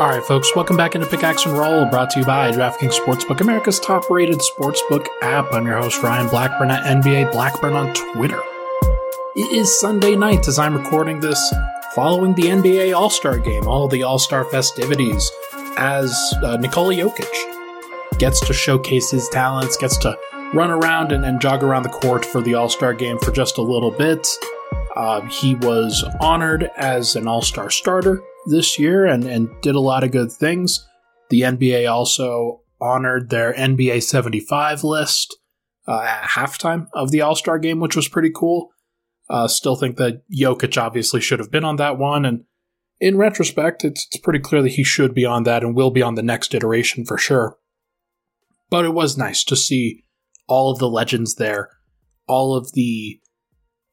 All right, folks, welcome back into Pickaxe and Roll, brought to you by DraftKings Sportsbook, America's top rated sportsbook app. I'm your host, Ryan Blackburn at NBA Blackburn on Twitter. It is Sunday night as I'm recording this following the NBA All Star game, all the All Star festivities, as uh, Nikola Jokic gets to showcase his talents, gets to run around and, and jog around the court for the All Star game for just a little bit. Uh, he was honored as an All Star starter this year and, and did a lot of good things. The NBA also honored their NBA 75 list uh, at halftime of the All Star game, which was pretty cool. Uh, still think that Jokic obviously should have been on that one. And in retrospect, it's, it's pretty clear that he should be on that and will be on the next iteration for sure. But it was nice to see all of the legends there, all of the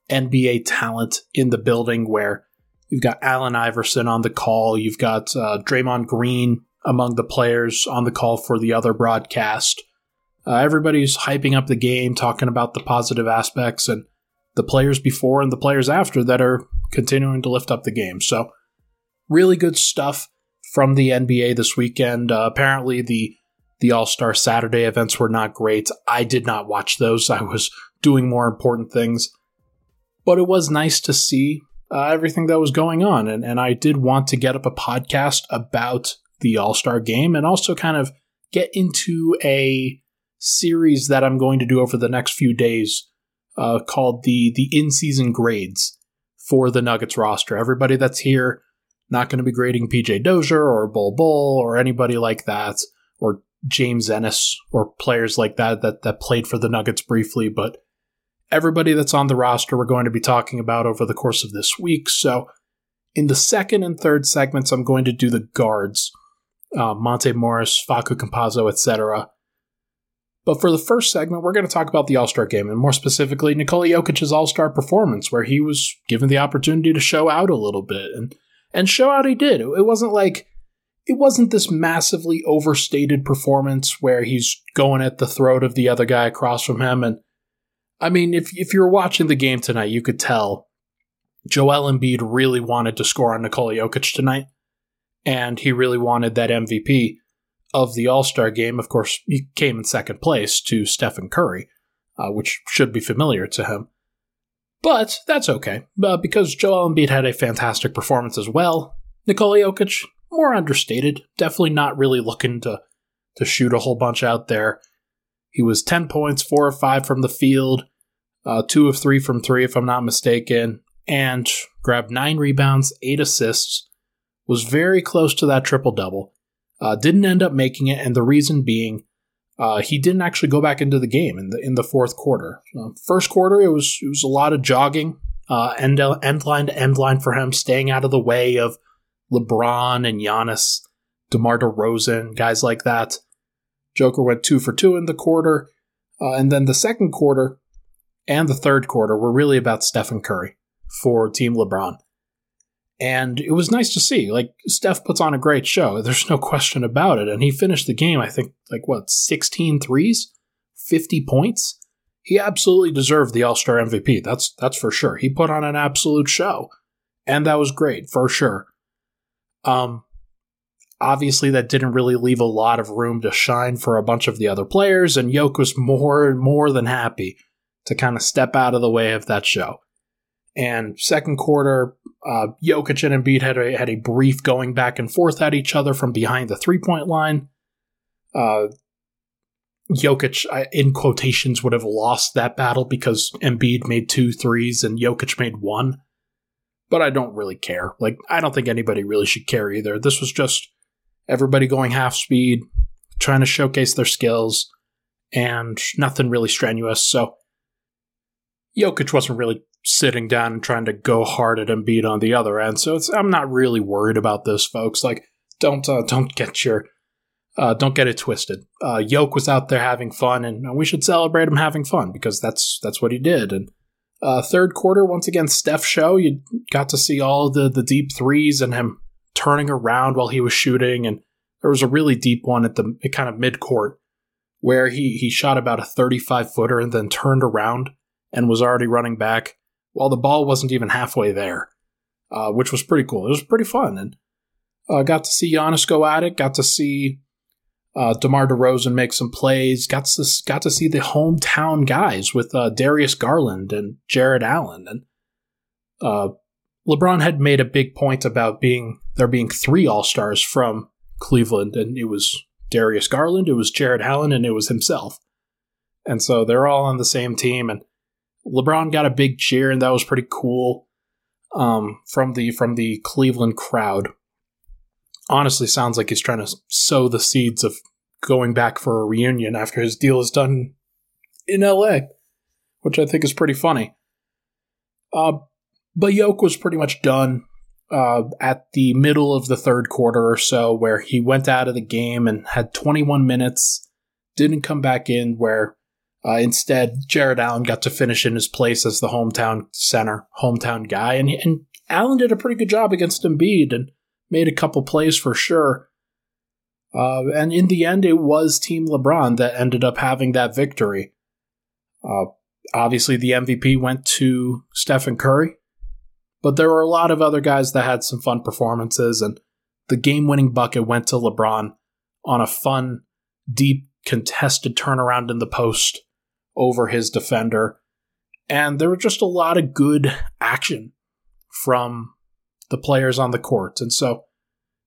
NBA talent in the building where You've got Allen Iverson on the call. You've got uh, Draymond Green among the players on the call for the other broadcast. Uh, everybody's hyping up the game, talking about the positive aspects, and the players before and the players after that are continuing to lift up the game. So, really good stuff from the NBA this weekend. Uh, apparently, the the All Star Saturday events were not great. I did not watch those. I was doing more important things. But it was nice to see uh, everything that was going on. And, and I did want to get up a podcast about the All Star game and also kind of get into a series that I'm going to do over the next few days uh, called the, the in season grades for the Nuggets roster. Everybody that's here, not going to be grading PJ Dozier or Bol Bol or anybody like that, or James Ennis or players like that that, that played for the Nuggets briefly, but everybody that's on the roster we're going to be talking about over the course of this week. So, in the second and third segments, I'm going to do the guards uh, Monte Morris, Facu Campazzo, etc. But for the first segment, we're going to talk about the All Star game, and more specifically, Nikola Jokic's All Star performance, where he was given the opportunity to show out a little bit. And, and show out he did. It wasn't like it wasn't this massively overstated performance where he's going at the throat of the other guy across from him and I mean, if if you're watching the game tonight, you could tell Joel Embiid really wanted to score on Nikola Jokic tonight, and he really wanted that MVP of the All Star game. Of course, he came in second place to Stephen Curry, uh, which should be familiar to him. But that's okay, uh, because Joel Embiid had a fantastic performance as well. Nikola Jokic, more understated, definitely not really looking to to shoot a whole bunch out there. He was 10 points, 4 of 5 from the field, uh, 2 of 3 from 3, if I'm not mistaken, and grabbed 9 rebounds, 8 assists, was very close to that triple double. Uh, didn't end up making it, and the reason being uh, he didn't actually go back into the game in the in the fourth quarter. Uh, first quarter, it was it was a lot of jogging, uh, end end line to end line for him, staying out of the way of LeBron and Giannis, DeMar DeRozan, guys like that. Joker went two for two in the quarter. Uh, and then the second quarter and the third quarter were really about Stephen Curry for Team LeBron. And it was nice to see. Like, Steph puts on a great show. There's no question about it. And he finished the game, I think, like what, 16 threes? 50 points? He absolutely deserved the All Star MVP. That's that's for sure. He put on an absolute show. And that was great, for sure. Um, obviously that didn't really leave a lot of room to shine for a bunch of the other players, and Yoke was more more than happy to kind of step out of the way of that show. And second quarter, uh, Jokic and Embiid had a, had a brief going back and forth at each other from behind the three point line. Uh, Jokic, in quotations, would have lost that battle because Embiid made two threes and Jokic made one. But I don't really care. Like, I don't think anybody really should care either. This was just everybody going half speed, trying to showcase their skills, and nothing really strenuous. So Jokic wasn't really sitting down and trying to go hard at Embiid on the other end. So I'm not really worried about this, folks. Like, don't uh, don't get your uh, don't get it twisted. Uh, Yoke was out there having fun, and we should celebrate him having fun because that's that's what he did. And uh, third quarter, once again, Steph show. You got to see all the the deep threes and him turning around while he was shooting, and there was a really deep one at the kind of mid court where he he shot about a 35 footer and then turned around and was already running back while the ball wasn't even halfway there, uh, which was pretty cool. It was pretty fun, and Uh, got to see Giannis go at it. Got to see uh, DeMar DeRozan make some plays. Got to got to see the hometown guys with uh, Darius Garland and Jarrett Allen. And uh, LeBron had made a big point about being there being three All Stars from Cleveland, and it was Darius Garland, it was Jarrett Allen, and it was himself. And so they're all on the same team, and LeBron got a big cheer, and that was pretty cool um, from the from the Cleveland crowd. Honestly, sounds like he's trying to sow the seeds of going back for a reunion after his deal is done in LA, which I think is pretty funny. Uh, but Yoke was pretty much done uh, at the middle of the third quarter or so, where he went out of the game and had 21 minutes, didn't come back in, where uh, instead, Jarrett Allen got to finish in his place as the hometown center, hometown guy, and and Allen did a pretty good job against Embiid and made a couple plays for sure. Uh, and in the end, it was Team LeBron that ended up having that victory. Uh, obviously, the MVP went to Stephen Curry, but there were a lot of other guys that had some fun performances, and the game-winning bucket went to LeBron on a fun, deep, contested turnaround in the post over his defender. And there was just a lot of good action from the players on the court. And so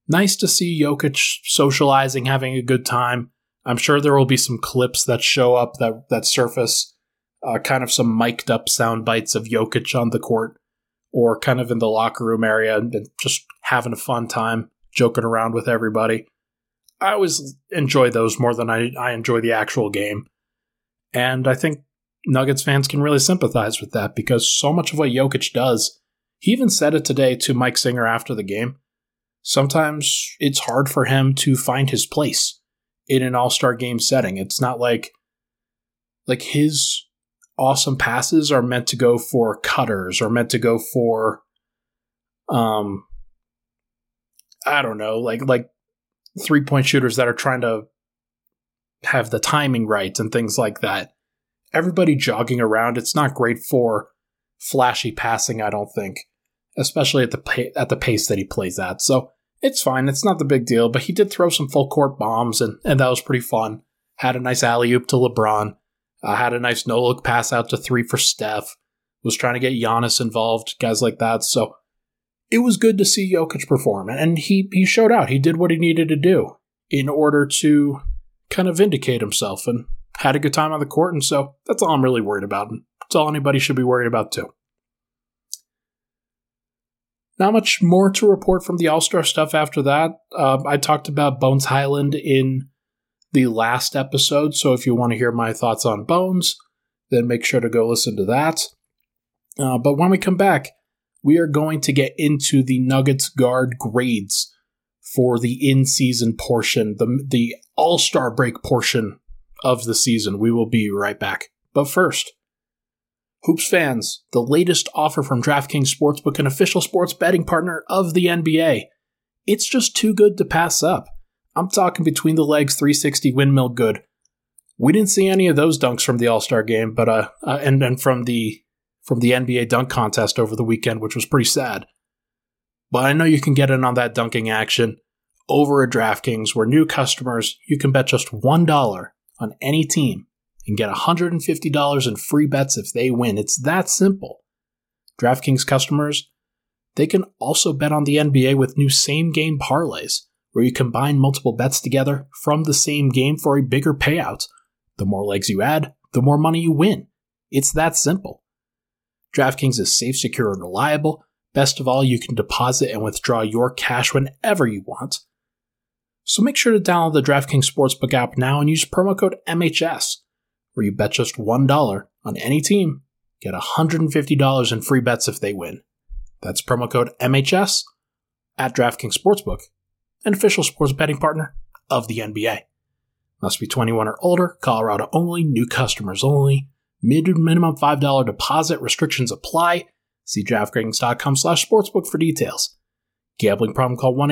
nice to see Jokic socializing, having a good time. I'm sure there will be some clips that show up that, that surface, uh, kind of some mic'd up sound bites of Jokic on the court or kind of in the locker room area and just having a fun time, joking around with everybody. I always enjoy those more than I, I enjoy the actual game. And I think Nuggets fans can really sympathize with that because so much of what Jokic does, he even said it today to Mike Singer after the game. Sometimes it's hard for him to find his place in an all-star game setting. It's not like like his awesome passes are meant to go for cutters or meant to go for um I don't know, like like three-point shooters that are trying to have the timing right and things like that. Everybody jogging around, it's not great for flashy passing, I don't think, especially at the pa- at the pace that he plays at. So it's fine, it's not the big deal. But he did throw some full court bombs, and and that was pretty fun. Had a nice alley oop to LeBron. Uh, had a nice no look pass out to three for Steph. Was trying to get Giannis involved, guys like that. So it was good to see Jokic perform, and he he showed out. He did what he needed to do in order to kind of vindicate himself and had a good time on the court. And so that's all I'm really worried about. And that's all anybody should be worried about, too. Not much more to report from the All Star stuff after that. Uh, I talked about Bones Hyland in the last episode. So if you want to hear my thoughts on Bones, then make sure to go listen to that. Uh, but when we come back, we are going to get into the Nuggets guard grades for the in season portion, the, the all star break portion of the season. We will be right back. But first, Hoops fans, the latest offer from DraftKings Sportsbook, an official sports betting partner of the NBA. It's just too good to pass up. I'm talking between the legs 360 windmill good. We didn't see any of those dunks from the All Star game, but uh, uh, and and from the from the NBA dunk contest over the weekend, which was pretty sad. But I know you can get in on that dunking action over at DraftKings, where new customers, you can bet just $1 on any team and get $150 in free bets if they win. It's that simple. DraftKings customers, they can also bet on the NBA with new same game parlays, where you combine multiple bets together from the same game for a bigger payout. The more legs you add, the more money you win. It's that simple. DraftKings is safe, secure, and reliable. Best of all, you can deposit and withdraw your cash whenever you want. So make sure to download the DraftKings Sportsbook app now and use promo code MHS, where you bet just $1 on any team, get $150 in free bets if they win. That's promo code MHS at DraftKings Sportsbook, an official sports betting partner of the NBA. Must be 21 or older, Colorado only, new customers only, mid minimum $5 deposit, restrictions apply. See DraftKings.com slash sportsbook for details. Gambling problem call 1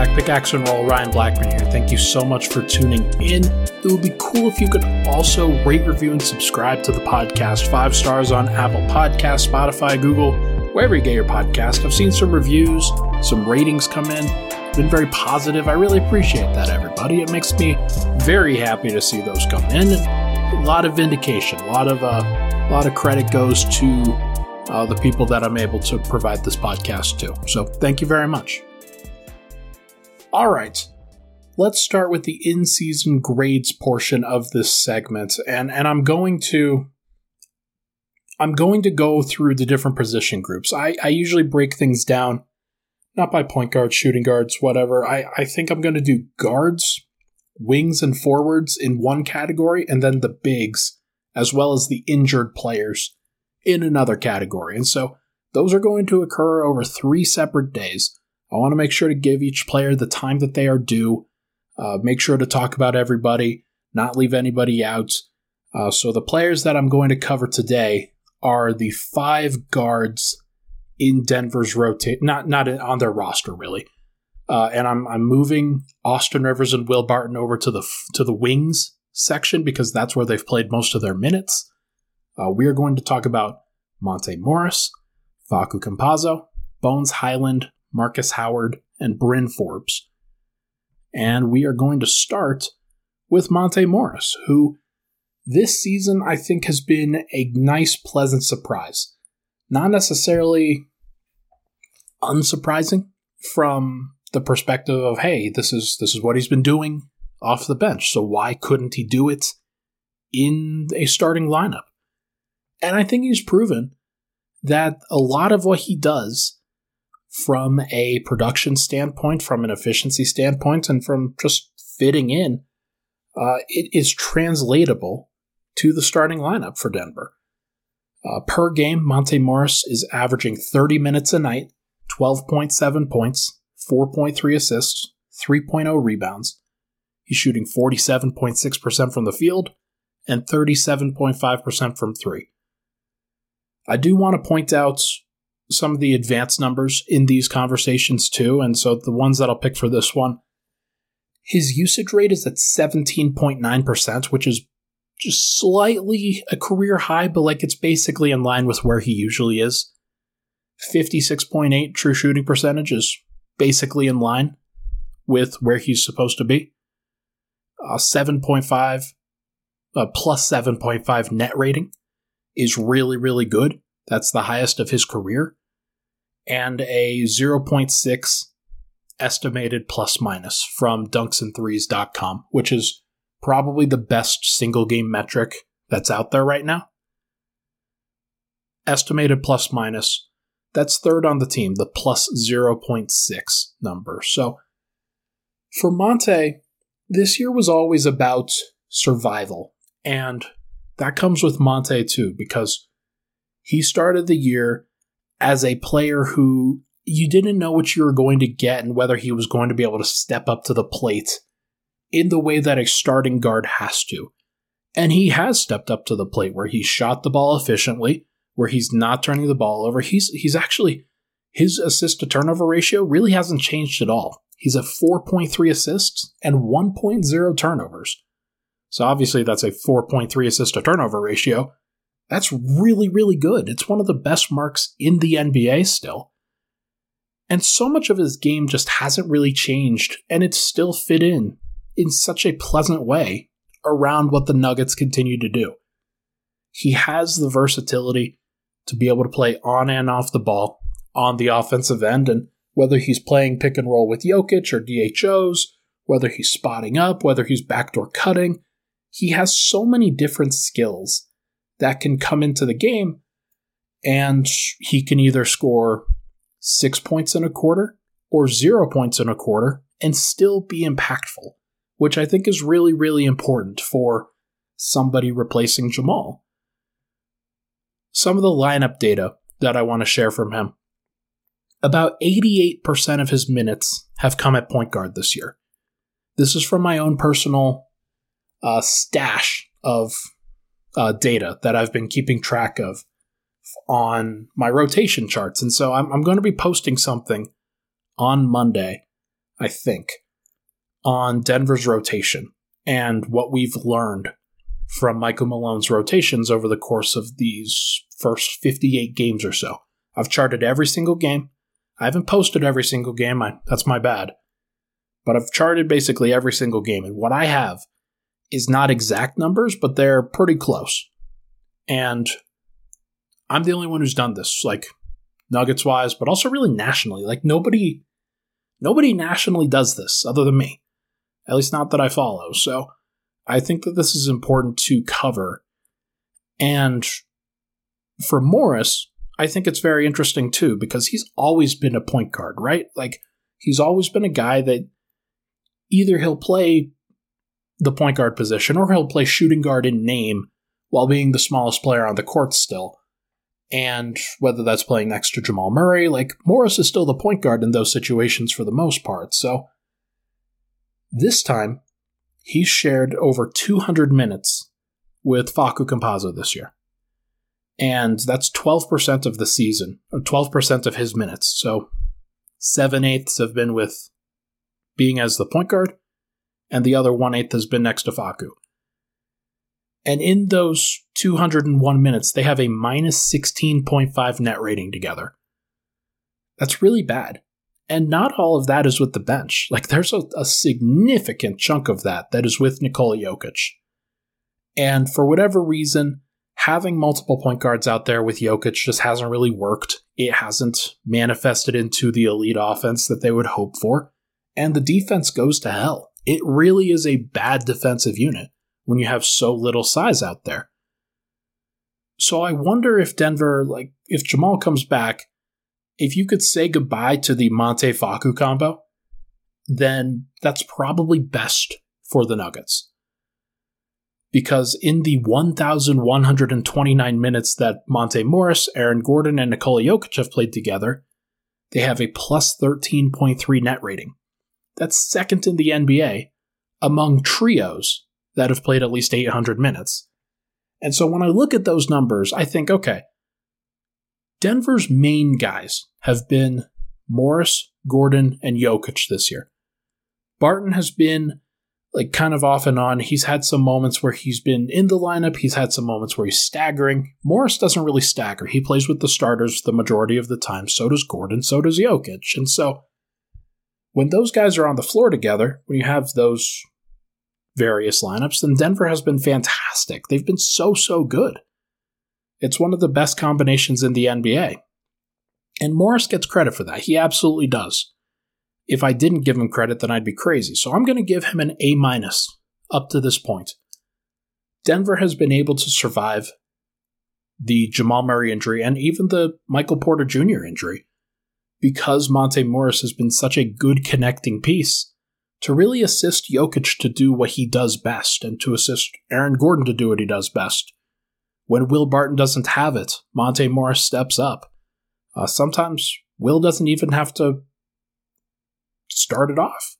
800 522 4700. back. Pickaxe and Roll, Ryan Blackburn here. Thank you so much for tuning in. It would be cool if you could also rate, review, and subscribe to the podcast. Five stars on Apple Podcasts, Spotify, Google, wherever you get your podcast. I've seen some reviews, some ratings come in. Been very positive. I really appreciate that, everybody. It makes me very happy to see those come in. And a lot of vindication, a lot of uh, a lot of credit goes to uh, the people that I'm able to provide this podcast to. So thank you very much. All right. Let's start with the in season grades portion of this segment. And, and I'm going to. I'm going to go through the different position groups. I, I usually break things down, not by point guards, shooting guards, whatever. I, I think I'm going to do guards, wings, and forwards in one category, and then the bigs, as well as the injured players in another category. And so those are going to occur over three separate days. I want to make sure to give each player the time that they are due. Uh, make sure to talk about everybody, not leave anybody out. Uh, so the players that I'm going to cover today are the five guards in Denver's rotate, not not on their roster really. Uh, and I'm I'm moving Austin Rivers and Will Barton over to the to the wings section because that's where they've played most of their minutes. Uh, we are going to talk about Monte Morris, Facu Campazzo, Bones Hyland, Marcus Howard, and Bryn Forbes. And we are going to start with Monte Morris, who this season I think has been a nice, pleasant surprise. Not necessarily unsurprising from the perspective of, hey, this is this is what he's been doing off the bench, so why couldn't he do it in a starting lineup? And I think he's proven that a lot of what he does from a production standpoint, from an efficiency standpoint, and from just fitting in, uh, it is translatable to the starting lineup for Denver. Uh, per game, Monte Morris is averaging 30 minutes a night, 12.7 points, 4.3 assists, 3.0 rebounds. He's shooting 47.6% from the field and 37.5% from three. I do want to point out some of the advanced numbers in these conversations too. And so the ones that I'll pick for this one, his usage rate is at 17.9%, which is just slightly a career high, but like it's basically in line with where he usually is. 56.8 true shooting percentage is basically in line with where he's supposed to be. Uh, 7.5, uh, plus 7.5 net rating is really, really good. That's the highest of his career and a 0.6 estimated plus minus from dunksandthrees.com, which is probably the best single game metric that's out there right now. Estimated plus minus, that's third on the team, the plus 0.6 number. So for Monte, this year was always about survival. And that comes with Monte too, because he started the year as a player who you didn't know what you were going to get and whether he was going to be able to step up to the plate in the way that a starting guard has to. And he has stepped up to the plate where he shot the ball efficiently, where he's not turning the ball over. He's he's actually his assist to turnover ratio really hasn't changed at all. He's at 4.3 assists and 1.0 turnovers. So obviously that's a 4.3 assist to turnover ratio, that's really, really good. It's one of the best marks in the NBA still. And so much of his game just hasn't really changed, and it's still fit in in such a pleasant way around what the Nuggets continue to do. He has the versatility to be able to play on and off the ball on the offensive end, and whether he's playing pick and roll with Jokic or DHOs, whether he's spotting up, whether he's backdoor cutting, he has so many different skills that can come into the game and he can either score six points in a quarter or zero points in a quarter and still be impactful, which I think is really, really important for somebody replacing Jamal. Some of the lineup data that I want to share from him. About 88% of his minutes have come at point guard this year. This is from my own personal uh, stash of uh, data that I've been keeping track of on my rotation charts. And so I'm, I'm going to be posting something on Monday I think, on Denver's rotation and what we've learned from Michael Malone's rotations over the course of these first 58 games or so. I've charted every single game. I haven't posted every single game. I, that's my bad. But I've charted basically every single game. And what I have is not exact numbers, but they're pretty close. And I'm the only one who's done this, like Nuggets wise, but also really nationally. Like nobody nobody nationally does this other than me. At least not that I follow. So I think that this is important to cover. And for Morris, I think it's very interesting too, because he's always been a point guard, right? Like he's always been a guy that either he'll play the point guard position or he'll play shooting guard in name while being the smallest player on the court still. And whether that's playing next to Jamal Murray, like Morris is still the point guard in those situations for the most part. So this time, he's shared over 200 minutes with Facu Campazzo this year. And that's 12% of the season, or 12% of his minutes. So seven eighths have been with being as the point guard, and the other one eighth has been next to Facu. And in those 201 minutes, they have a minus 16.5 net rating together. That's really bad. And not all of that is with the bench. Like, there's a, a significant chunk of that that is with Nikola Jokic. And for whatever reason, having multiple point guards out there with Jokic just hasn't really worked. It hasn't manifested into the elite offense that they would hope for. And the defense goes to hell. It really is a bad defensive unit when you have so little size out there. So I wonder if Denver, like, if Jamal comes back, if you could say goodbye to the Monte Facu combo, then that's probably best for the Nuggets. Because in the 1,129 minutes that Monte Morris, Aaron Gordon, and Nikola Jokic have played together, they have a plus 13.3 net rating. That's second in the NBA among trios that have played at least 800 minutes. And so when I look at those numbers, I think, okay, Denver's main guys have been Morris, Gordon, and Jokic this year. Barton has been like kind of off and on. He's had some moments where he's been in the lineup. He's had some moments where he's staggering. Morris doesn't really stagger. He plays with the starters the majority of the time. So does Gordon. So does Jokic. And so when those guys are on the floor together, when you have those various lineups, then Denver has been fantastic. They've been so, so good. It's one of the best combinations in the NBA. And Morris gets credit for that. He absolutely does. If I didn't give him credit, then I'd be crazy. So I'm going to give him an A minus up to this point. Denver has been able to survive the Jamal Murray injury and even the Michael Porter Jr. injury because Monte Morris has been such a good connecting piece to really assist Jokic to do what he does best and to assist Aaron Gordon to do what he does best. When Will Barton doesn't have it, Monte Morris steps up. Uh, sometimes Will doesn't even have to start it off.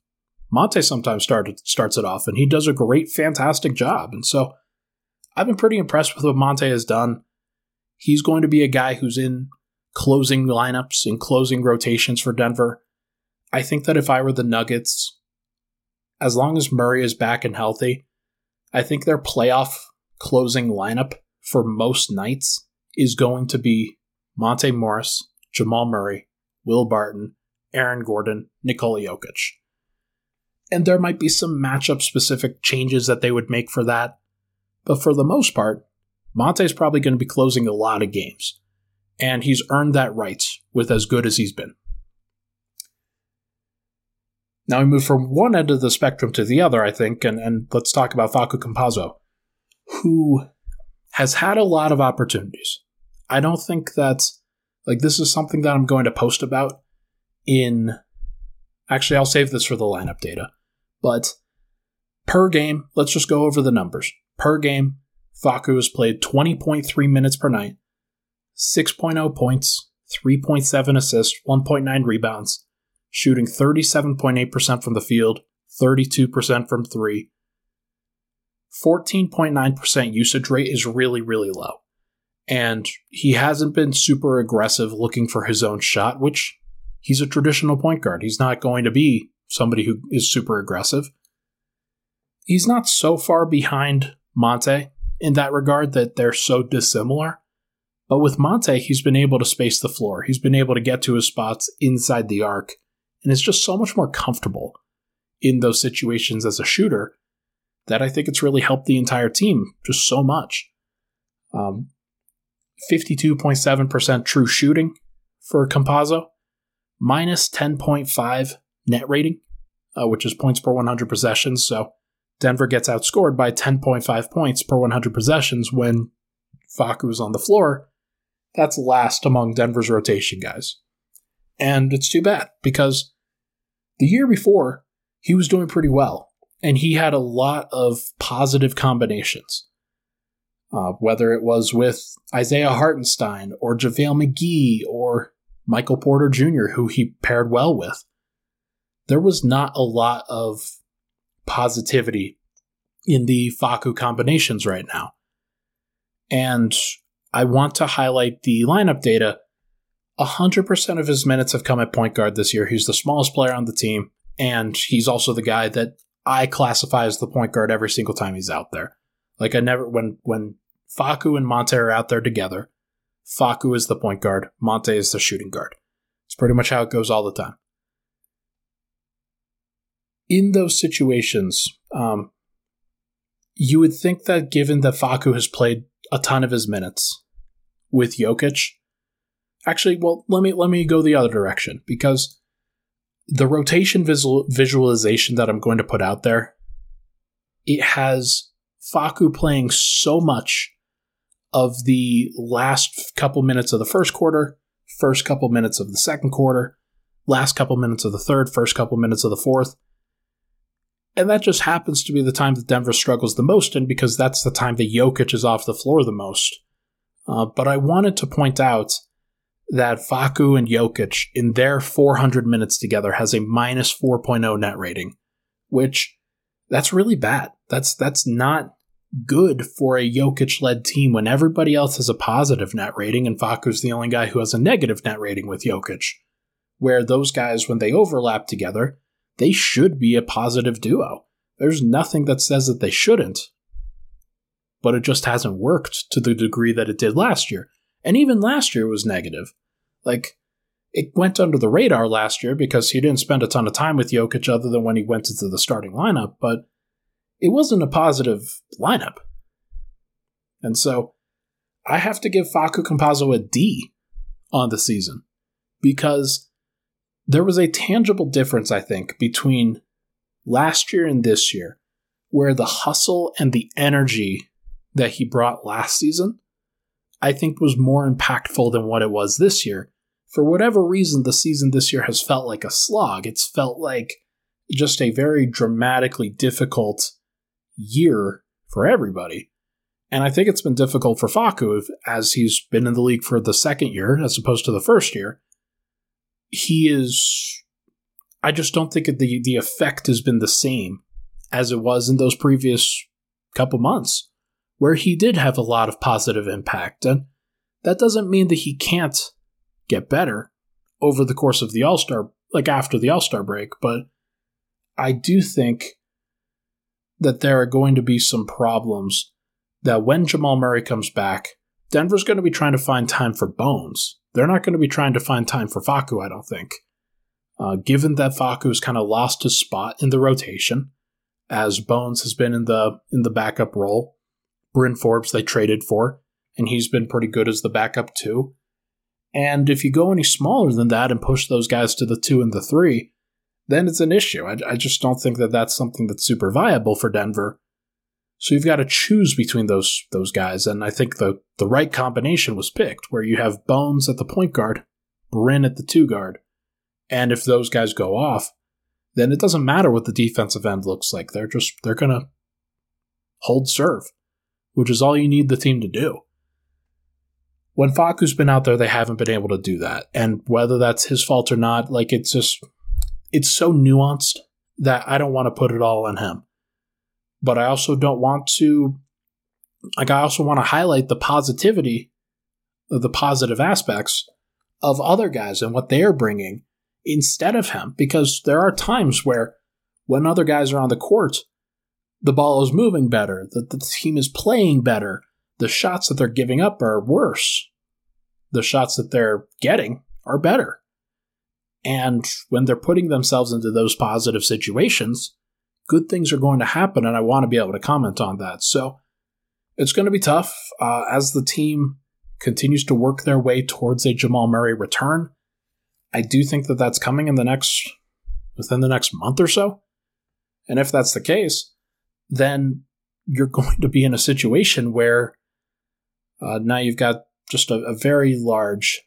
Monte sometimes started, starts it off, and he does a great, fantastic job. And so I've been pretty impressed with what Monte has done. He's going to be a guy who's in closing lineups and closing rotations for Denver. I think that if I were the Nuggets, as long as Murray is back and healthy, I think their playoff closing lineup for most nights is going to be Monte Morris, Jamal Murray, Will Barton, Aaron Gordon, Nikola Jokic. And there might be some matchup specific changes that they would make for that. But for the most part, Monte's probably going to be closing a lot of games and he's earned that right with as good as he's been. Now we move from one end of the spectrum to the other, I think, and, and let's talk about Facu Campazzo, who has had a lot of opportunities. I don't think that, like, this is something that I'm going to post about in. Actually, I'll save this for the lineup data. But per game, let's just go over the numbers. Per game, Facu has played 20.3 minutes per night, 6.0 points, 3.7 assists, 1.9 rebounds, shooting 37.8% from the field, 32% from three. 14.9% usage rate is really, really low. And he hasn't been super aggressive looking for his own shot, which he's a traditional point guard. He's not going to be somebody who is super aggressive. He's not so far behind Monte in that regard that they're so dissimilar. But with Monte, he's been able to space the floor. He's been able to get to his spots inside the arc, and is just so much more comfortable in those situations as a shooter that I think it's really helped the entire team just so much. Um, 52.7% true shooting for Campazzo, minus 10.5 net rating, uh, which is points per 100 possessions. So Denver gets outscored by 10.5 points per 100 possessions when Facu is on the floor. That's last among Denver's rotation guys. And it's too bad because the year before, he was doing pretty well, and he had a lot of positive combinations. Uh, whether it was with Isaiah Hartenstein or JaVale McGee or Michael Porter Jr., who he paired well with, there was not a lot of positivity in the Facu combinations right now. And I want to highlight the lineup data. 100% of his minutes have come at point guard this year. He's the smallest player on the team and he's also the guy that I classify as the point guard every single time he's out there. Like I never when when Facu and Monte are out there together, Facu is the point guard, Monte is the shooting guard. It's pretty much how it goes all the time. In those situations, um, you would think that given that Facu has played a ton of his minutes with Jokic, actually, well, let me let me go the other direction because the rotation visual, visualization that I'm going to put out there, it has Facu playing so much of the last couple minutes of the first quarter, first couple minutes of the second quarter, last couple minutes of the third, first couple minutes of the fourth. And that just happens to be the time that Denver struggles the most and because that's the time that Jokic is off the floor the most. Uh, but I wanted to point out that Facu and Jokic in their 400 minutes together has a minus 4.0 net rating, which that's really bad. That's that's not good for a Jokic led team when everybody else has a positive net rating and Facu's the only guy who has a negative net rating with Jokic. Where those guys, when they overlap together, they should be a positive duo. There's nothing that says that they shouldn't. But it just hasn't worked to the degree that it did last year. And even last year was negative. Like, it went under the radar last year because he didn't spend a ton of time with Jokic other than when he went into the starting lineup, but it wasn't a positive lineup. And so I have to give Facu Campazzo a D on the season because there was a tangible difference, I think, between last year and this year, where the hustle and the energy that he brought last season I think was more impactful than what it was this year. For whatever reason, the season this year has felt like a slog. It's felt like just a very dramatically difficult year for everybody. And I think it's been difficult for Facu as he's been in the league for the second year as opposed to the first year. He is. I just don't think the, the effect has been the same as it was in those previous couple months where he did have a lot of positive impact. And that doesn't mean that he can't get better over the course of the All Star, like after the All Star break, but I do think that there are going to be some problems that when Jamal Murray comes back, Denver's going to be trying to find time for Bones. They're not going to be trying to find time for Facu, I don't think. Uh, given that Facu has kind of lost his spot in the rotation, as Bones has been in the in the backup role, Bryn Forbes they traded for, and he's been pretty good as the backup too. And if you go any smaller than that and push those guys to the two and the three, then it's an issue. I, I just don't think that that's something that's super viable for Denver. So you've got to choose between those those guys, and I think the the right combination was picked, where you have Bones at the point guard, Bryn at the two guard, and if those guys go off, then it doesn't matter what the defensive end looks like. They're just they're gonna hold serve which is all you need the team to do. When Facu's been out there, they haven't been able to do that. And whether that's his fault or not, like it's just, it's so nuanced that I don't want to put it all on him. But I also don't want to, like, I also want to highlight the positivity, the positive aspects of other guys and what they're bringing instead of him because there are times where when other guys are on the court, the ball is moving better, that the team is playing better, the shots that they're giving up are worse, the shots that they're getting are better. And when they're putting themselves into those positive situations, good things are going to happen, and I want to be able to comment on that. So it's going to be tough uh, as the team continues to work their way towards a Jamal Murray return. I do think that that's coming in the next within the next month or so. And if that's the case, then you're going to be in a situation where uh, now you've got just a, a very large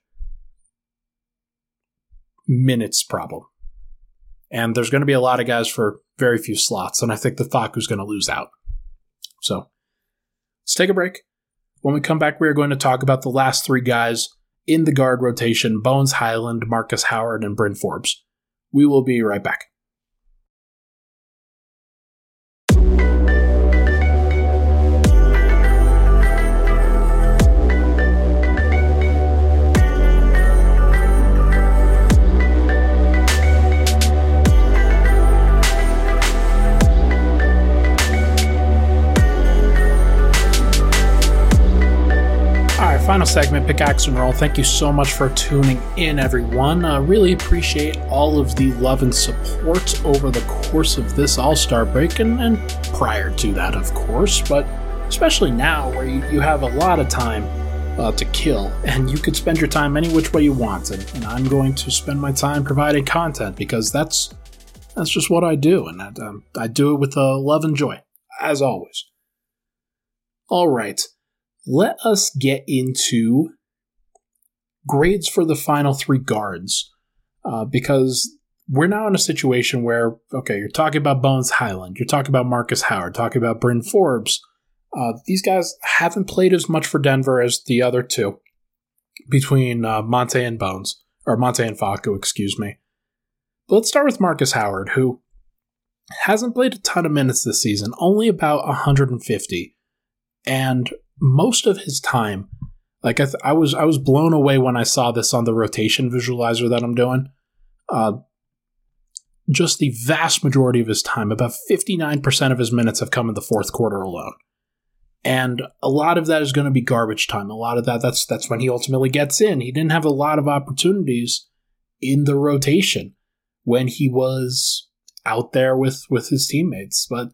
minutes problem. And there's going to be a lot of guys for very few slots, and I think the Facu's going to lose out. So let's take a break. When we come back, we are going to talk about the last three guys in the guard rotation Bones Hyland, Marcus Howard, and Bryn Forbes. We will be right back. Final segment, Pickaxe and Roll. Thank you so much for tuning in, everyone. Uh, really appreciate all of the love and support over the course of this All Star break and, and, prior to that, of course, but especially now where you, you have a lot of time uh, to kill and you could spend your time any which way you want. And, and, I'm going to spend my time providing content because that's that's just what I do, and I, um, I do it with uh, love and joy, as always. All right let us get into grades for the final three guards uh, because we're now in a situation where okay you're talking about bones hyland you're talking about marcus howard talking about bryn forbes. Uh, these guys haven't played as much for denver as the other two between uh, monte and bones or monte and facu excuse me. But let's start with marcus howard who hasn't played a ton of minutes this season only about 150 and most of his time, like I, th- I was, I was blown away when I saw this on the rotation visualizer that I'm doing. Uh, just the vast majority of his time, about 59% of his minutes have come in the fourth quarter alone. And a lot of that is going to be garbage time. A lot of that, that's, that's when he ultimately gets in. He didn't have a lot of opportunities in the rotation when he was out there with, with his teammates. But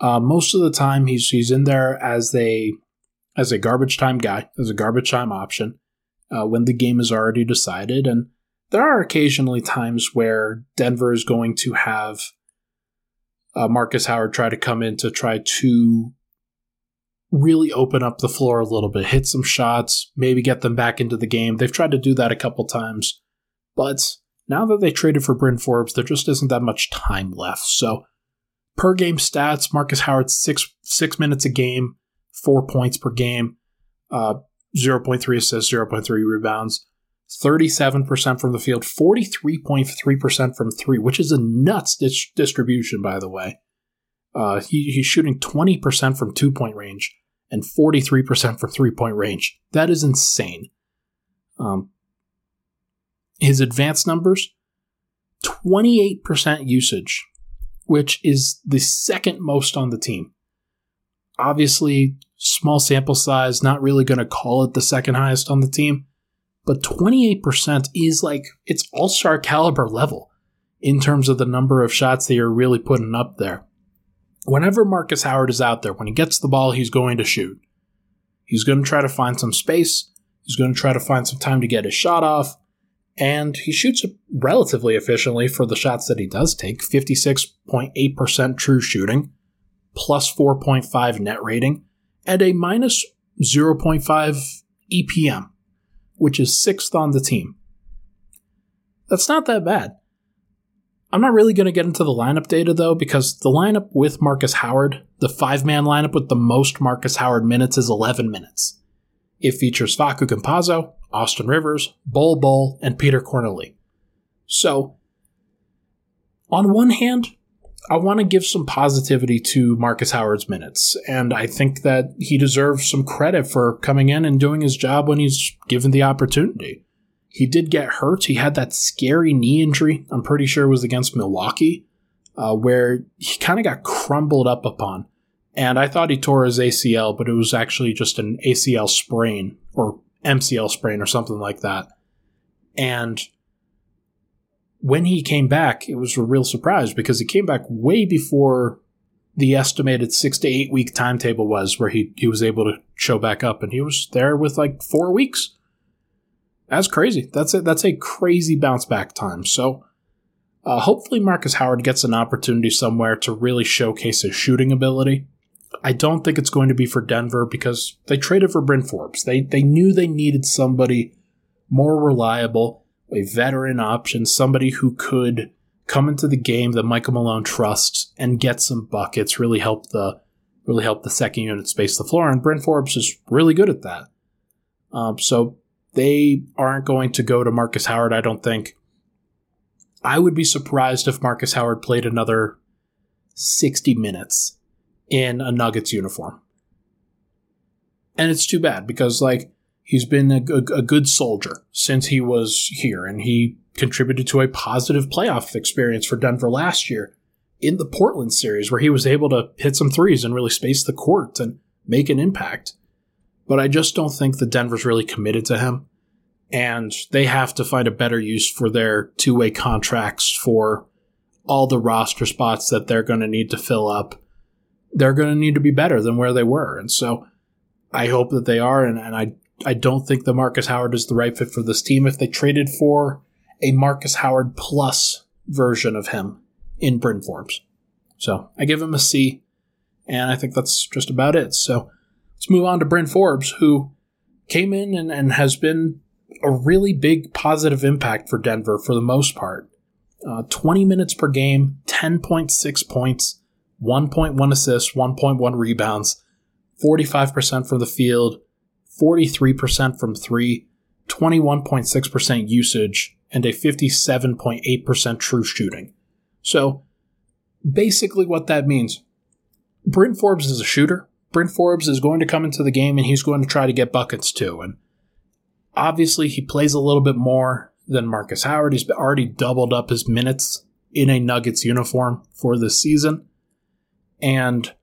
uh, most of the time, he's he's in there as a as a garbage time guy, as a garbage time option uh, when the game is already decided. And there are occasionally times where Denver is going to have uh, Marcus Howard try to come in to try to really open up the floor a little bit, hit some shots, maybe get them back into the game. They've tried to do that a couple times, but now that they traded for Bryn Forbes, there just isn't that much time left. So per game stats, Marcus Howard six six minutes a game, four points per game, uh, 0.3 assists, 0.3 rebounds, 37% from the field, 43.3% from three, which is a nuts dis- distribution, by the way. Uh, he, he's shooting 20% from two point range and 43% from three point range. That is insane. Um, his advanced numbers 28% usage which is the second most on the team. Obviously, small sample size, not really going to call it the second highest on the team, but 28% is like it's all star caliber level in terms of the number of shots that you're really putting up there. Whenever Marcus Howard is out there, when he gets the ball, he's going to shoot. He's going to try to find some space. He's going to try to find some time to get his shot off and he shoots relatively efficiently for the shots that he does take 56.8% true shooting, plus 4.5 net rating, and a minus 0.5 EPM, which is sixth on the team. That's not that bad. I'm not really going to get into the lineup data though, because the lineup with Marcus Howard, the five man lineup with the most Marcus Howard minutes, is 11 minutes. It features Facu Campazzo, Austin Rivers, Bol Bol, and Peter Cornelie. So, on one hand, I want to give some positivity to Marcus Howard's minutes, and I think that he deserves some credit for coming in and doing his job when he's given the opportunity. He did get hurt. He had that scary knee injury. I'm pretty sure it was against Milwaukee, uh, where he kind of got crumbled up upon. And I thought he tore his ACL, but it was actually just an ACL sprain or MCL sprain or something like that. And when he came back, it was a real surprise because he came back way before the estimated six to eight week timetable was where he, he was able to show back up and he was there with like four weeks. That's crazy. That's a, that's a crazy bounce back time. So uh, hopefully Marcus Howard gets an opportunity somewhere to really showcase his shooting ability. I don't think it's going to be for Denver because they traded for Bryn Forbes. They they knew they needed somebody more reliable, a veteran option, somebody who could come into the game that Michael Malone trusts and get some buckets, really help the really help the second unit space the floor. And Bryn Forbes is really good at that. Um, so they aren't going to go to Marcus Howard, I don't think. I would be surprised if Marcus Howard played another 60 minutes in a Nuggets uniform. And it's too bad because, like, he's been a, a, a good soldier since he was here and he contributed to a positive playoff experience for Denver last year in the Portland series where he was able to hit some threes and really space the court and make an impact. But I just don't think that Denver's really committed to him. And they have to find a better use for their two way contracts for all the roster spots that they're going to need to fill up. They're going to need to be better than where they were. And so I hope that they are. And, and I, I don't think that Marcus Howard is the right fit for this team. If they traded for a Marcus Howard plus version of him in Bryn Forbes. So I give him a C, and I think that's just about it. So let's move on to Bryn Forbes, who came in and, and has been a really big positive impact for Denver for the most part. Uh, 20 minutes per game, 10.6 points, 1.1 assists, 1.1 rebounds, 45% from the field, 43% from three, 21.6% usage, and a 57.8% true shooting. So basically, what that means Bryn Forbes is a shooter. Bryn Forbes is going to come into the game and he's going to try to get buckets too. And obviously, he plays a little bit more than Marcus Howard. He's already doubled up his minutes in a Nuggets uniform for this season. And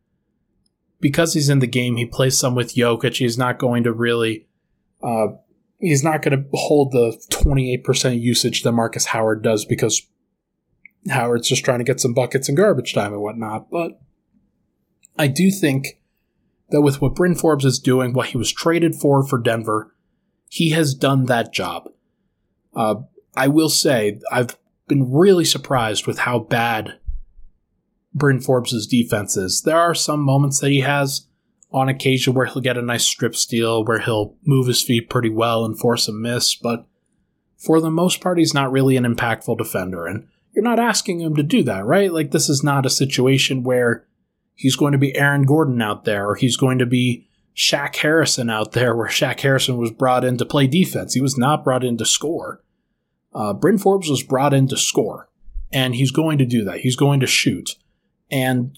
because he's in the game, he plays some with Jokic. He's not going to really uh, he's not going to hold the 28% usage that Marcus Howard does because Howard's just trying to get some buckets and garbage time and whatnot. But I do think that with what Bryn Forbes is doing, what he was traded for for Denver, he has done that job. Uh, I will say, I've been really surprised with how bad Bryn Forbes' defense is. There are some moments that he has on occasion where he'll get a nice strip steal, where he'll move his feet pretty well and force a miss, but for the most part, he's not really an impactful defender. And you're not asking him to do that, right? Like, this is not a situation where he's going to be Aaron Gordon out there, or he's going to be Shaq Harrison out there, where Shaq Harrison was brought in to play defense. He was not brought in to score. Uh, Bryn Forbes was brought in to score, and he's going to do that. He's going to shoot. And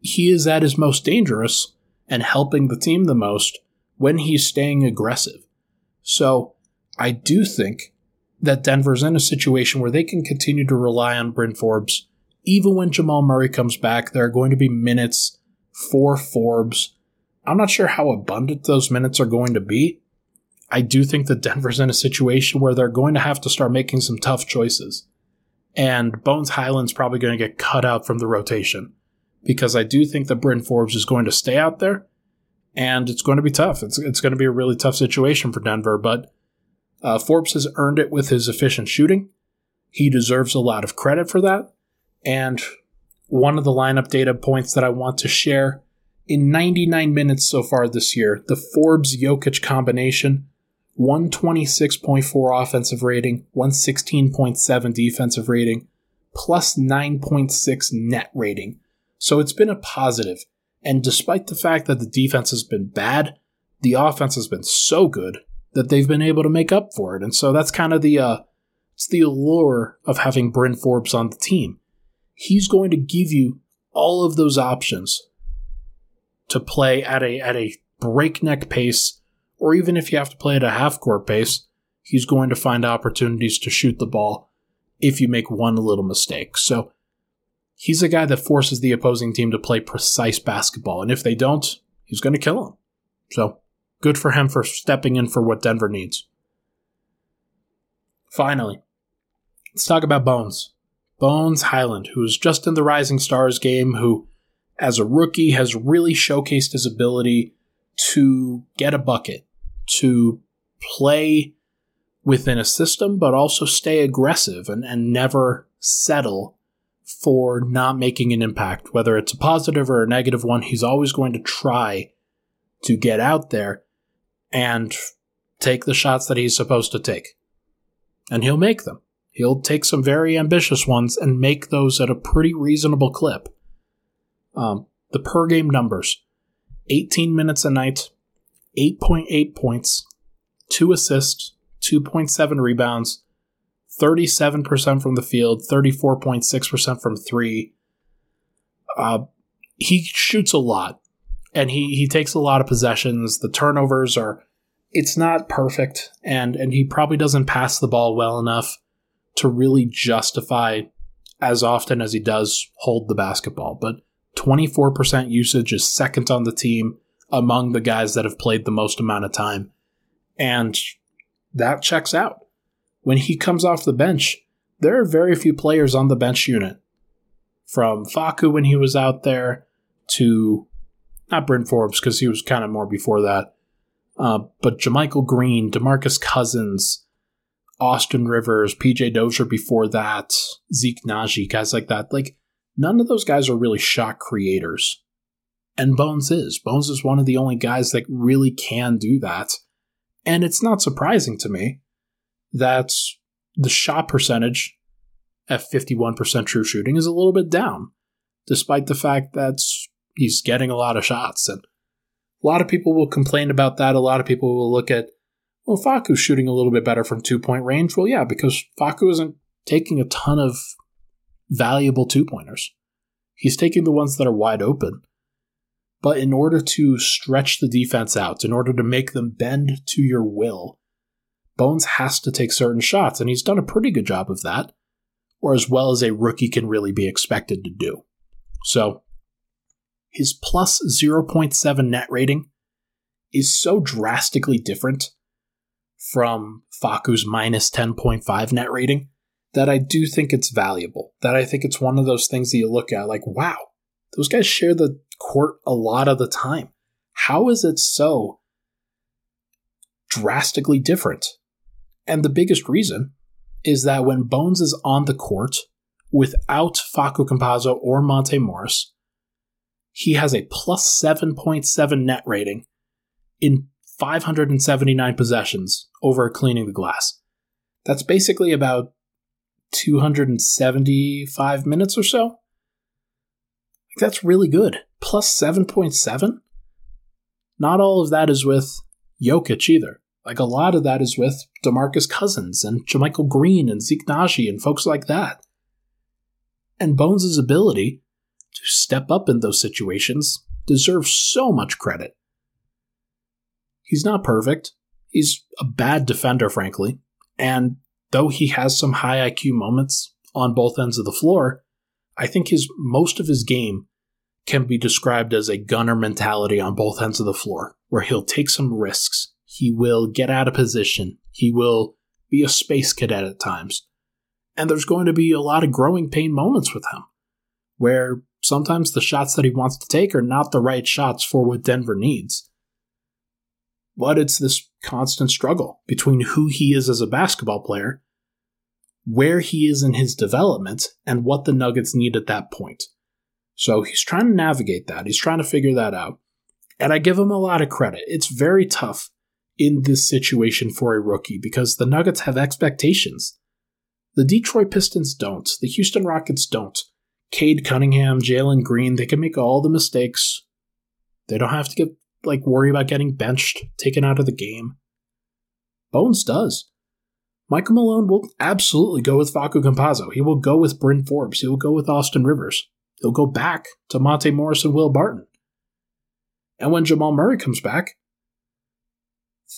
he is at his most dangerous and helping the team the most when he's staying aggressive. So I do think that Denver's in a situation where they can continue to rely on Bryn Forbes. Even when Jamal Murray comes back, there are going to be minutes for Forbes. I'm not sure how abundant those minutes are going to be. I do think that Denver's in a situation where they're going to have to start making some tough choices. And Bones Hyland's probably going to get cut out from the rotation because I do think that Bryn Forbes is going to stay out there, and it's going to be tough. It's it's going to be a really tough situation for Denver, but uh, Forbes has earned it with his efficient shooting. He deserves a lot of credit for that. And one of the lineup data points that I want to share in 99 minutes so far this year, the Forbes Jokic combination 126.4 offensive rating, 116.7 defensive rating, plus 9.6 net rating. So it's been a positive. And despite the fact that the defense has been bad, the offense has been so good that they've been able to make up for it. And so that's kind of the uh, it's the allure of having Bryn Forbes on the team. He's going to give you all of those options to play at a at a breakneck pace, or even if you have to play at a half court pace, he's going to find opportunities to shoot the ball if you make one little mistake. So he's a guy that forces the opposing team to play precise basketball. And if they don't, he's going to kill them. So good for him for stepping in for what Denver needs. Finally, let's talk about Bones. Bones Hyland, who's just in the Rising Stars game, who, as a rookie, has really showcased his ability to get a bucket, to play within a system, but also stay aggressive and, and never settle for not making an impact. Whether it's a positive or a negative one, he's always going to try to get out there and take the shots that he's supposed to take. And he'll make them. He'll take some very ambitious ones and make those at a pretty reasonable clip. Um, the per game numbers 18 minutes a night, 8.8 points, 2 assists, 2.7 rebounds, 37% from the field, 34.6% from three. Uh, he shoots a lot and he, he takes a lot of possessions. The turnovers are, it's not perfect and, and he probably doesn't pass the ball well enough to really justify as often as he does hold the basketball. But 24% usage is second on the team among the guys that have played the most amount of time. And that checks out. When he comes off the bench, there are very few players on the bench unit. From Facu when he was out there to not Bryn Forbes because he was kind of more before that, uh, but JaMychal Green, Demarcus Cousins, Austin Rivers, PJ Dozier before that, Zeke Nnaji, guys like that. Like none of those guys are really shot creators. And Bones is. Bones is one of the only guys that really can do that. And it's not surprising to me that the shot percentage at 51% true shooting is a little bit down, despite the fact that he's getting a lot of shots. And a lot of people will complain about that. A lot of people will look at, well, Facu's shooting a little bit better from two point range. Well, yeah, because Facu isn't taking a ton of valuable two pointers. He's taking the ones that are wide open. But in order to stretch the defense out, in order to make them bend to your will, Bones has to take certain shots, and he's done a pretty good job of that, or as well as a rookie can really be expected to do. So, his plus 0.7 net rating is so drastically different from Facu's minus 10.5 net rating that I do think it's valuable. That I think it's one of those things that you look at like, wow, those guys share the court a lot of the time. How is it so drastically different? And the biggest reason is that when Bones is on the court without Facu Campazzo or Monte Morris, he has a plus 7.7 net rating in 579 possessions over cleaning the glass. That's basically about 275 minutes or so. That's really good. Plus 7.7? Not all of that is with Jokic either. Like a lot of that is with DeMarcus Cousins and JaMychal Green and Zeke Nnaji and folks like that. And Bones' ability to step up in those situations deserves so much credit. He's not perfect. He's a bad defender, frankly. And though he has some high IQ moments on both ends of the floor, I think his most of his game can be described as a gunner mentality on both ends of the floor, where he'll take some risks. He will get out of position. He will be a space cadet at times. And there's going to be a lot of growing pain moments with him, where sometimes the shots that he wants to take are not the right shots for what Denver needs. But it's this constant struggle between who he is as a basketball player, where he is in his development, and what the Nuggets need at that point. So he's trying to navigate that. He's trying to figure that out. And I give him a lot of credit. It's very tough in this situation for a rookie because the Nuggets have expectations. The Detroit Pistons don't. The Houston Rockets don't. Cade Cunningham, Jalen Green, they can make all the mistakes. They don't have to get like worry about getting benched, taken out of the game. Bones does. Michael Malone will absolutely go with Facu Campazzo. He will go with Bryn Forbes. He will go with Austin Rivers. He'll go back to Monte Morris and Will Barton. And when Jamal Murray comes back,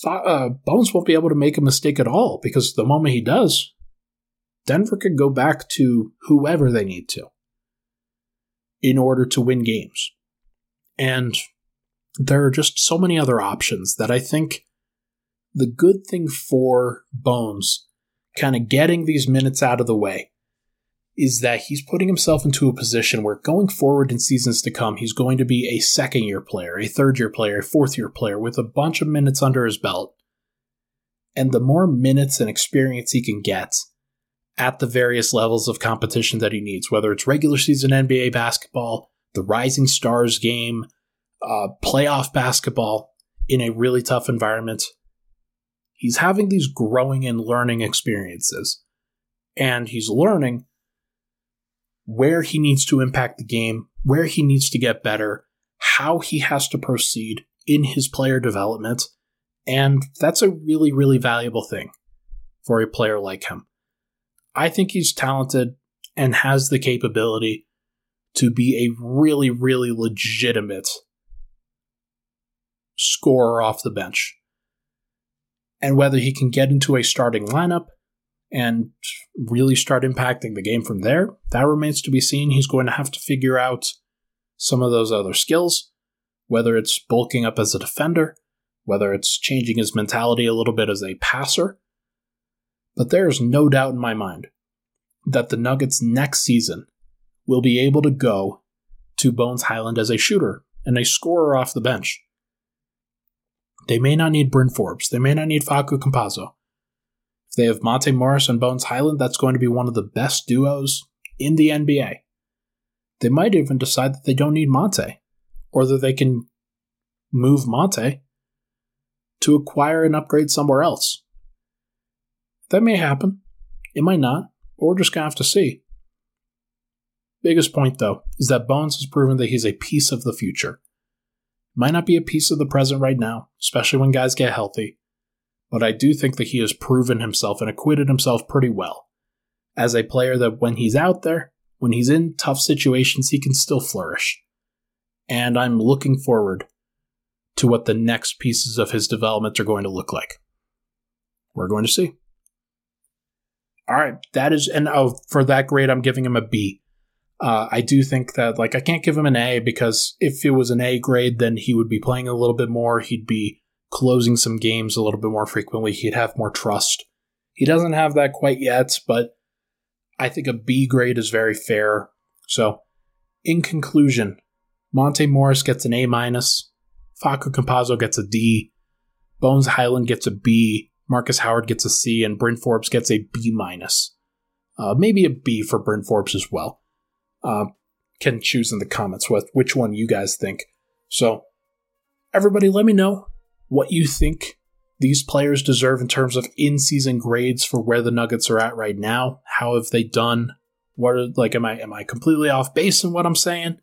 uh, Bones won't be able to make a mistake at all because the moment he does, Denver could go back to whoever they need to in order to win games. And there are just so many other options that I think the good thing for Bones kind of getting these minutes out of the way is that he's putting himself into a position where going forward in seasons to come, he's going to be a second year player, a third year player, a fourth year player with a bunch of minutes under his belt. And the more minutes and experience he can get at the various levels of competition that he needs, whether it's regular season NBA basketball, the Rising Stars game, uh, playoff basketball in a really tough environment, he's having these growing and learning experiences. And he's learning where he needs to impact the game, where he needs to get better, how he has to proceed in his player development. And that's a really, really valuable thing for a player like him. I think he's talented and has the capability to be a really, really legitimate scorer off the bench. And whether he can get into a starting lineup and really start impacting the game from there, that remains to be seen. He's going to have to figure out some of those other skills, whether it's bulking up as a defender, whether it's changing his mentality a little bit as a passer. But there is no doubt in my mind that the Nuggets next season will be able to go to Bones Hyland as a shooter and a scorer off the bench. They may not need Bryn Forbes. They may not need Facu Campazzo. If they have Monte Morris and Bones Hyland, that's going to be one of the best duos in the NBA. They might even decide that they don't need Monte, or that they can move Monte to acquire and upgrade somewhere else. That may happen. It might not, but we're just going to have to see. Biggest point, though, is that Bones has proven that he's a piece of the future. Might not be a piece of the present right now, especially when guys get healthy, but I do think that he has proven himself and acquitted himself pretty well as a player that when he's out there, when he's in tough situations, he can still flourish. And I'm looking forward to what the next pieces of his development are going to look like. We're going to see. All right, that is, and oh, for that grade, I'm giving him a B. Uh, I do think that, like, I can't give him an A because if it was an A grade, then he would be playing a little bit more. He'd be closing some games a little bit more frequently. He'd have more trust. He doesn't have that quite yet, but I think a B grade is very fair. So, in conclusion, Monte Morris gets an A minus, Facu Campazzo gets a D, Bones Hyland gets a B, Marcus Howard gets a C, and Bryn Forbes gets a B minus. Uh, maybe a B for Bryn Forbes as well. Uh, can choose in the comments with which one you guys think. So, everybody, let me know what you think these players deserve in terms of in-season grades for where the Nuggets are at right now. How have they done? What are, like am I am I completely off base in what I'm saying?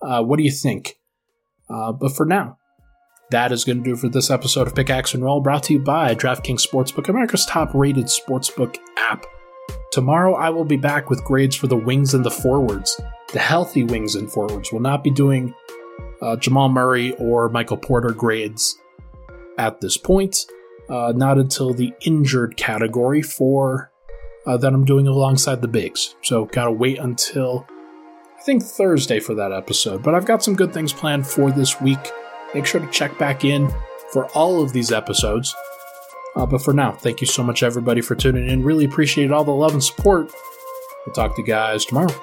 Uh, what do you think? Uh, but for now, that is going to do for this episode of Pickaxe and Roll, brought to you by DraftKings Sportsbook, America's top-rated sportsbook app. Tomorrow, I will be back with grades for the wings and the forwards. The healthy wings and forwards will not be doing uh, Jamal Murray or Michael Porter grades at this point. Uh, not until the injured category for uh, that I'm doing alongside the bigs. So gotta wait until I think Thursday for that episode. But I've got some good things planned for this week. Make sure to check back in for all of these episodes. Uh, but for now, thank you so much, everybody, for tuning in. Really appreciate all the love and support. We'll talk to you guys tomorrow.